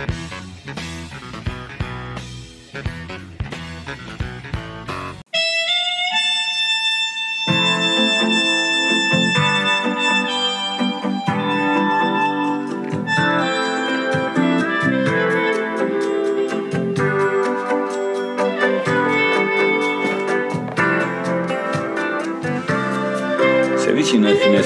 Thank you.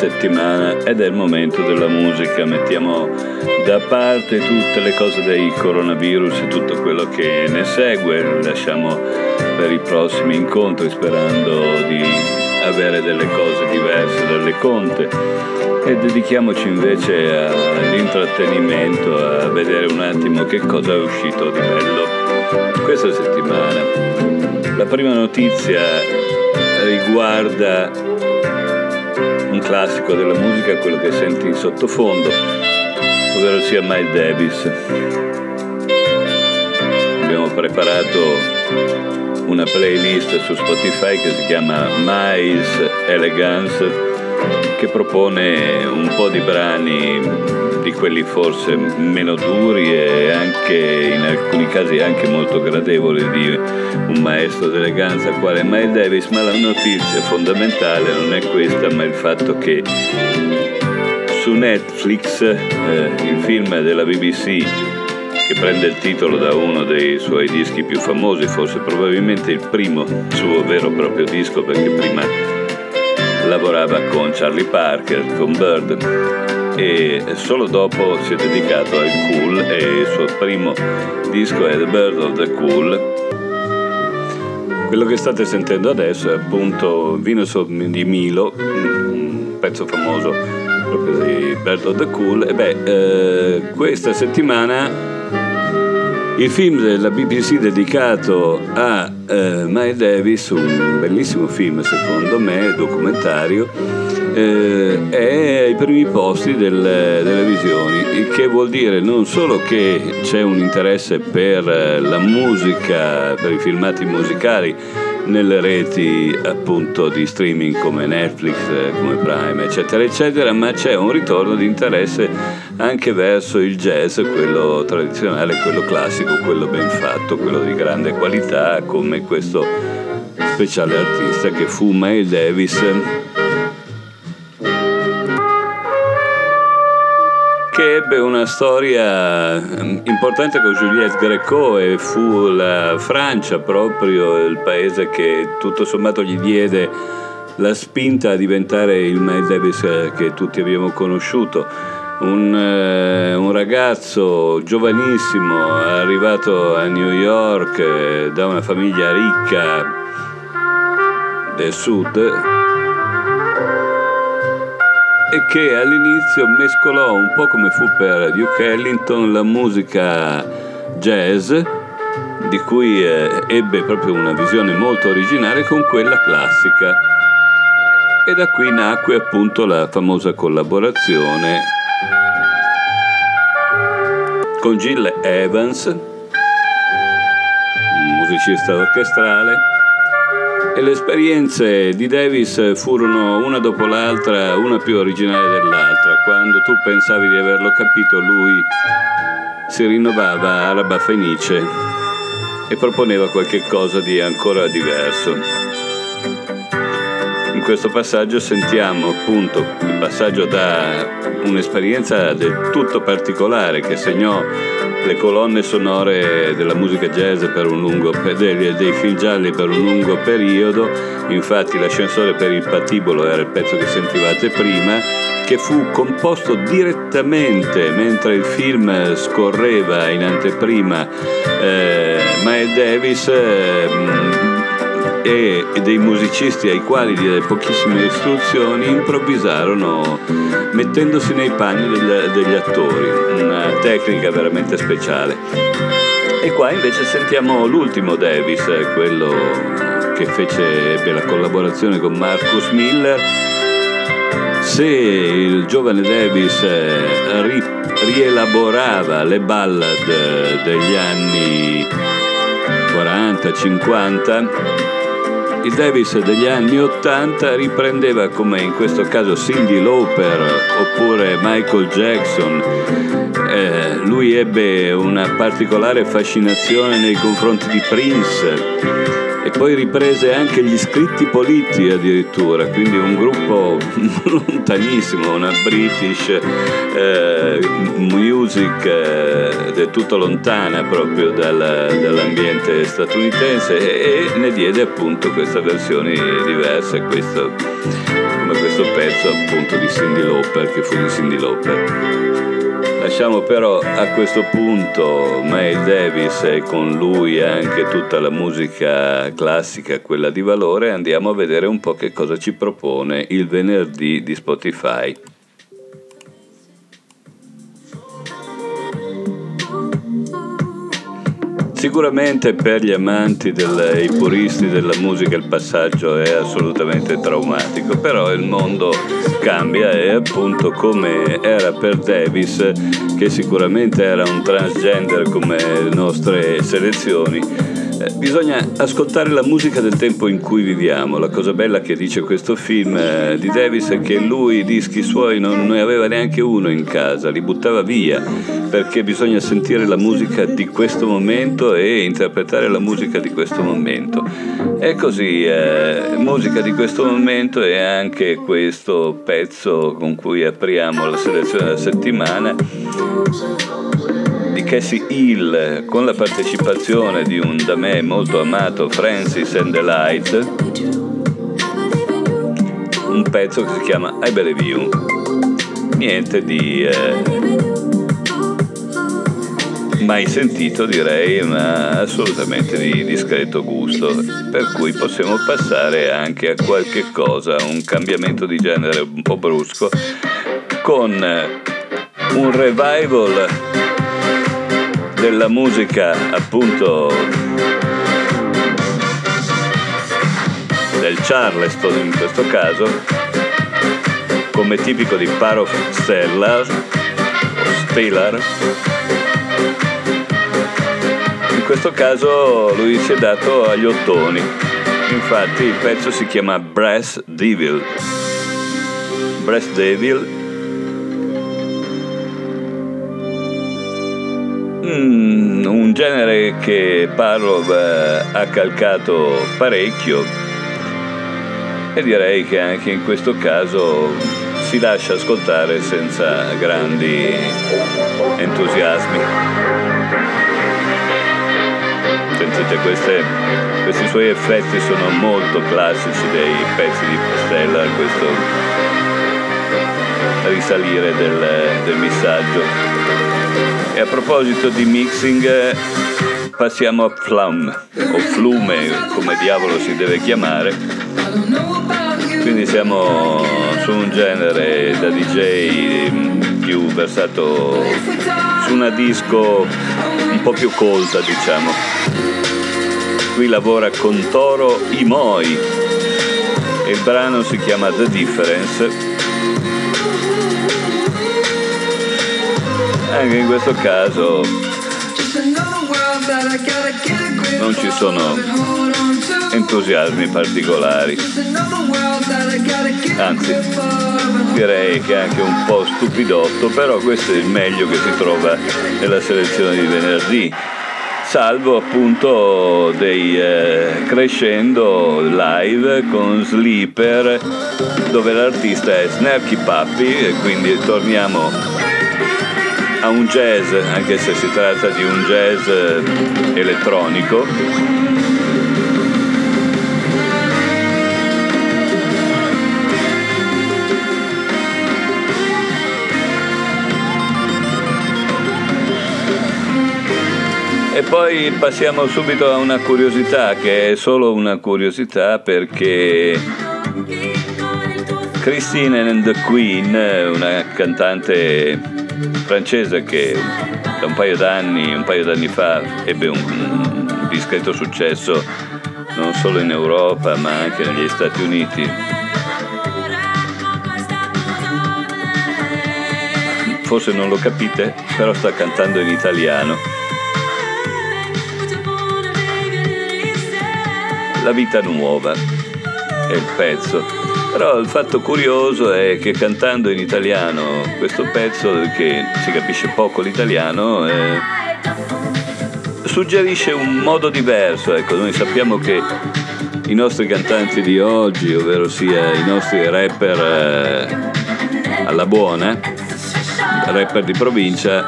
Settimana ed è il momento della musica. Mettiamo da parte tutte le cose dei coronavirus e tutto quello che ne segue, lasciamo per i prossimi incontri sperando di avere delle cose diverse dalle conte e dedichiamoci invece all'intrattenimento, a vedere un attimo che cosa è uscito di bello questa settimana. La prima notizia riguarda classico della musica, quello che senti in sottofondo, ovvero sia Miles Davis. Abbiamo preparato una playlist su Spotify che si chiama Miles Elegance che propone un po' di brani di quelli forse meno duri e anche in alcuni casi anche molto gradevoli di un maestro d'eleganza quale Miles Davis, ma la notizia fondamentale non è questa, ma il fatto che su Netflix eh, il film della BBC che prende il titolo da uno dei suoi dischi più famosi, forse probabilmente il primo suo vero e proprio disco perché prima lavorava con Charlie Parker, con Bird e solo dopo si è dedicato al cool e il suo primo disco è The Bird of the Cool. Quello che state sentendo adesso è appunto Venus di Milo, un pezzo famoso proprio di Bird of the Cool. E beh, eh, questa settimana il film della BBC dedicato a eh, Miles Davis, un bellissimo film secondo me, documentario, eh, è ai primi posti del, delle visioni, il che vuol dire non solo che c'è un interesse per la musica, per i filmati musicali, nelle reti appunto di streaming come Netflix, come Prime, eccetera, eccetera, ma c'è un ritorno di interesse anche verso il jazz, quello tradizionale, quello classico, quello ben fatto, quello di grande qualità, come questo speciale artista che fu Miles Davis ebbe una storia ehm, importante con Juliette Greco e fu la Francia proprio il paese che tutto sommato gli diede la spinta a diventare il Miles Davis eh, che tutti abbiamo conosciuto. Un, eh, un, ragazzo giovanissimo arrivato a New York eh, da una famiglia ricca del sud e che all'inizio mescolò un po' come fu per Duke Ellington la musica jazz di cui eh, ebbe proprio una visione molto originale con quella classica. E da qui nacque appunto la famosa collaborazione con Jill Evans, musicista orchestrale e le esperienze di Davis furono una dopo l'altra, una più originale dell'altra. Quando tu pensavi di averlo capito, lui si rinnovava araba fenice e proponeva qualche cosa di ancora diverso. In questo passaggio sentiamo appunto il passaggio da un'esperienza del tutto particolare che segnò le colonne sonore della musica jazz per un lungo, dei, dei film gialli per un lungo periodo, infatti l'ascensore per il patibolo era il pezzo che sentivate prima, che fu composto direttamente mentre il film scorreva in anteprima eh, Miles Davis. Eh, e dei musicisti ai quali diede pochissime istruzioni improvvisarono mettendosi nei panni degli, degli attori, una tecnica veramente speciale. E qua invece sentiamo l'ultimo Davis, quello che fece, ebbe la collaborazione con Marcus Miller. Se il giovane Davis eh, ri, rielaborava le ballad degli anni 40-50, il Davis degli anni 80 riprendeva come in questo caso Cindy Lauper oppure Michael Jackson. Eh, lui ebbe una particolare fascinazione nei confronti di Prince e poi riprese anche gli scritti politi addirittura, quindi un gruppo lontanissimo, una British eh, music eh, del tutto lontana proprio dal, dall'ambiente statunitense e, e, ne diede appunto questa versione diversa, questo, come questo pezzo appunto di Cindy Lauper che fu di Cindy Lauper. Lasciamo però a questo punto Miles Davis e con lui anche tutta la musica classica, quella di valore, andiamo a vedere un po' che cosa ci propone il venerdì di Spotify. Sicuramente per gli amanti, e i puristi della musica il passaggio è assolutamente traumatico, però il mondo cambia e appunto come era per Davis, che sicuramente era un transgender come le nostre selezioni, eh, bisogna ascoltare la musica del tempo in cui viviamo. La cosa bella che dice questo film eh, di Davis è che lui i dischi suoi non ne aveva neanche uno in casa, li buttava via perché bisogna sentire la musica di questo momento e interpretare la musica di questo momento. E così, eh, musica di questo momento è anche questo pezzo con cui apriamo la selezione della settimana Cassie Hill con la partecipazione di un da me molto amato Francis and the Light, un pezzo che si chiama I Believe You. Niente di eh, mai sentito direi, ma assolutamente di discreto gusto, per cui possiamo passare anche a qualche cosa, un cambiamento di genere un po' brusco, con un revival della musica appunto del Charleston in questo caso come tipico di Paro Stellar o Stellar in questo caso lui si è dato agli ottoni. Infatti il pezzo si chiama Brass Devil. Brass Devil Mm, un genere che Parlov ha calcato parecchio e direi che anche in questo caso si lascia ascoltare senza grandi entusiasmi. Sentite, queste, questi suoi effetti sono molto classici dei pezzi di Pastella, questo risalire del, del missaggio. E a proposito di mixing, passiamo a Flum, o Flume, come diavolo si deve chiamare. Quindi siamo su un genere da DJ più versato su una disco un po' più colta, diciamo. Qui lavora con Toro Imoi il brano si chiama The Difference anche in questo caso non ci sono entusiasmi particolari. Anzi direi che è anche un po' stupidotto però questo è il meglio che si trova nella selezione di venerdì salvo appunto dei eh, crescendo live con Sleeper dove l'artista è Snarky Puppy e quindi torniamo a un jazz, anche se si tratta di un jazz eh, elettronico. E poi passiamo subito a una curiosità, che è solo una curiosità perché Christine and the Queen, una cantante francese che da un paio d'anni, un paio d'anni fa ebbe un, discreto successo non solo in Europa ma anche negli Stati Uniti. Forse non lo capite, però sta cantando in italiano. La vita nuova è il pezzo. Però il fatto curioso è che cantando in italiano questo pezzo, che si capisce poco l'italiano, eh, suggerisce un modo diverso. Ecco, noi sappiamo che i nostri cantanti di oggi, ovvero sia i nostri rapper eh, alla buona, rapper di provincia,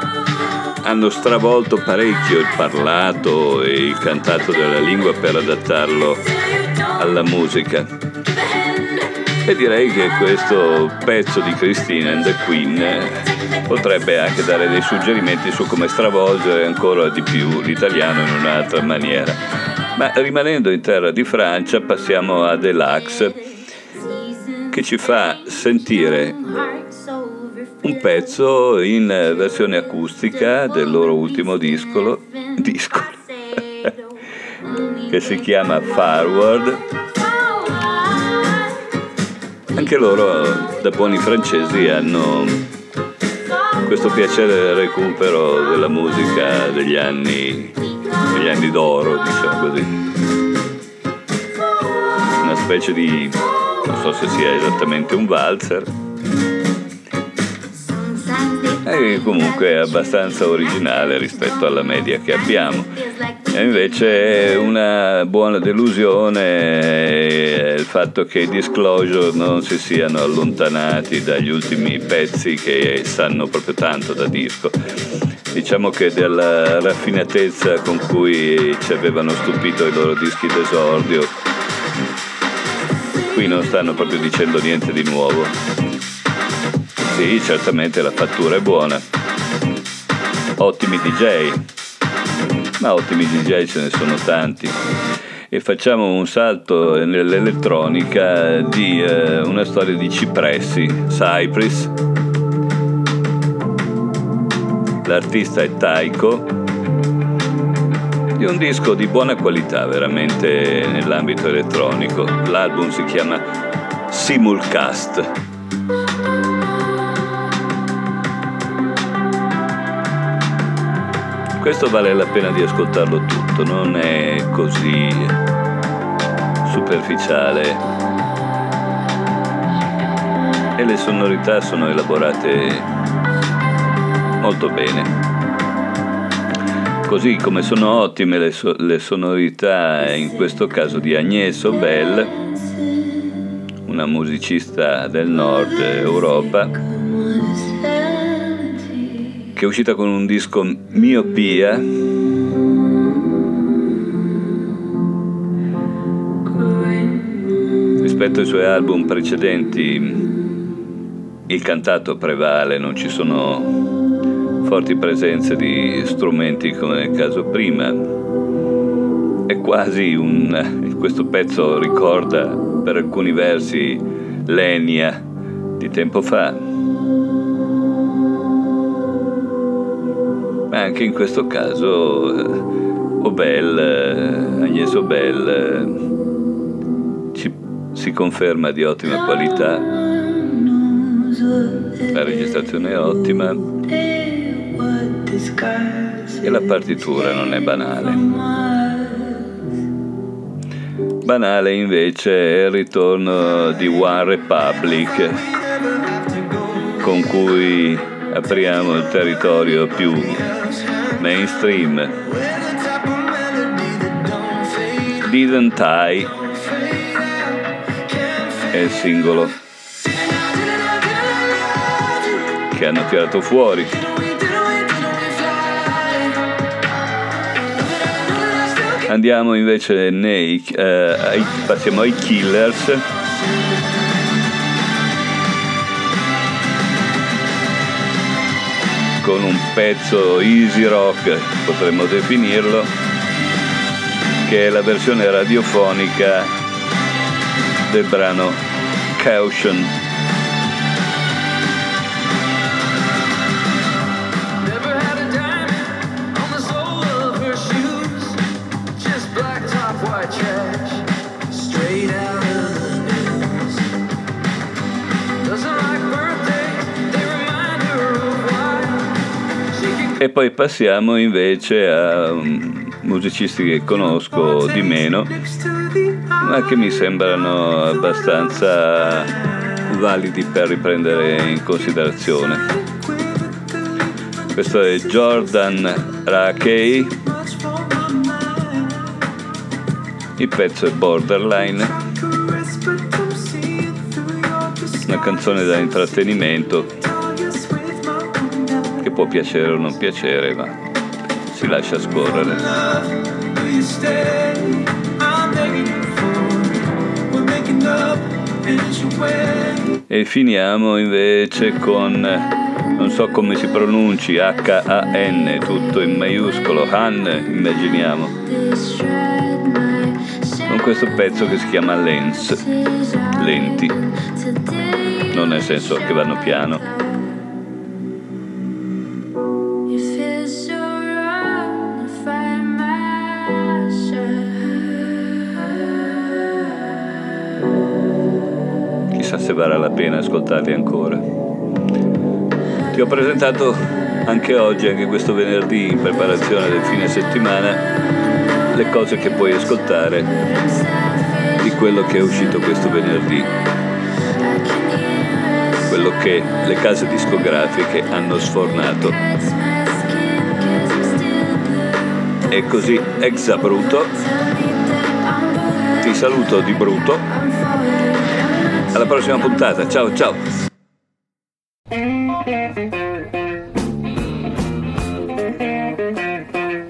hanno stravolto parecchio il parlato e il cantato della lingua per adattarlo alla musica. E direi che questo pezzo di Christine and the Queen potrebbe anche dare dei suggerimenti su come stravolgere ancora di più l'italiano in un'altra maniera. Ma rimanendo in terra di Francia passiamo a Deluxe che ci fa sentire un pezzo in versione acustica del loro ultimo disco, disco che si chiama Forward. Anche loro, da buoni francesi, hanno questo piacere del recupero della musica degli anni negli anni d'oro, diciamo così. Una specie di, non so se sia esattamente un valzer, e comunque è abbastanza originale rispetto alla media che abbiamo. E invece una buona delusione è il fatto che i Disclosure non si siano allontanati dagli ultimi pezzi che sanno proprio tanto da disco diciamo che della raffinatezza con cui ci avevano stupito i loro dischi d'esordio, qui non stanno proprio dicendo niente di nuovo. Sì, certamente la fattura è buona. Ottimi DJ, ma ottimi DJ ce ne sono tanti. E facciamo un salto nell'elettronica di eh, una storia di cipressi, Cypress l'artista è Taiko, di un disco di buona qualità veramente nell'ambito elettronico. L'album si chiama Simulcast. Questo vale la pena di ascoltarlo tutto, non è così superficiale e le sonorità sono elaborate molto bene. Così come sono ottime le, so- le sonorità in questo caso di Agnès Obel, una musicista del nord Europa, che è uscita con un disco Miopia, rispetto ai suoi album precedenti il cantato prevale, non ci sono forti presenze di strumenti come nel caso prima. È quasi un... questo pezzo ricorda per alcuni versi l'Enia di tempo fa. Ma anche in questo caso eh, Obel, eh, Agnès Obel eh, ci, si conferma di ottima qualità. La registrazione è ottima e la partitura non è banale. Banale invece è il ritorno di One Republic con cui apriamo il territorio più mainstream. Didn't I è il singolo che hanno tirato fuori. Andiamo invece nei, eh, passiamo ai Killers. Con un pezzo easy rock, potremmo definirlo, che è la versione radiofonica del brano Caution. Poi passiamo invece a um, musicisti che conosco di meno, ma che mi sembrano abbastanza validi per riprendere in considerazione. Questo è Jordan Rakey, il pezzo è Borderline, una canzone da intrattenimento può piacere o non piacere, ma si lascia scorrere. E finiamo invece con, non so come si pronunci, H-A-N, tutto in maiuscolo, Han, immaginiamo, con questo pezzo che si chiama Lens, lenti, non nel senso che vanno piano. Ascoltarli ancora. Ti ho presentato anche oggi, anche questo venerdì, in preparazione del fine settimana, le cose che puoi ascoltare di quello che è uscito questo venerdì, quello che le case discografiche hanno sfornato. E così, ex Bruto, ti saluto di Bruto alla prossima puntata. Ciao ciao.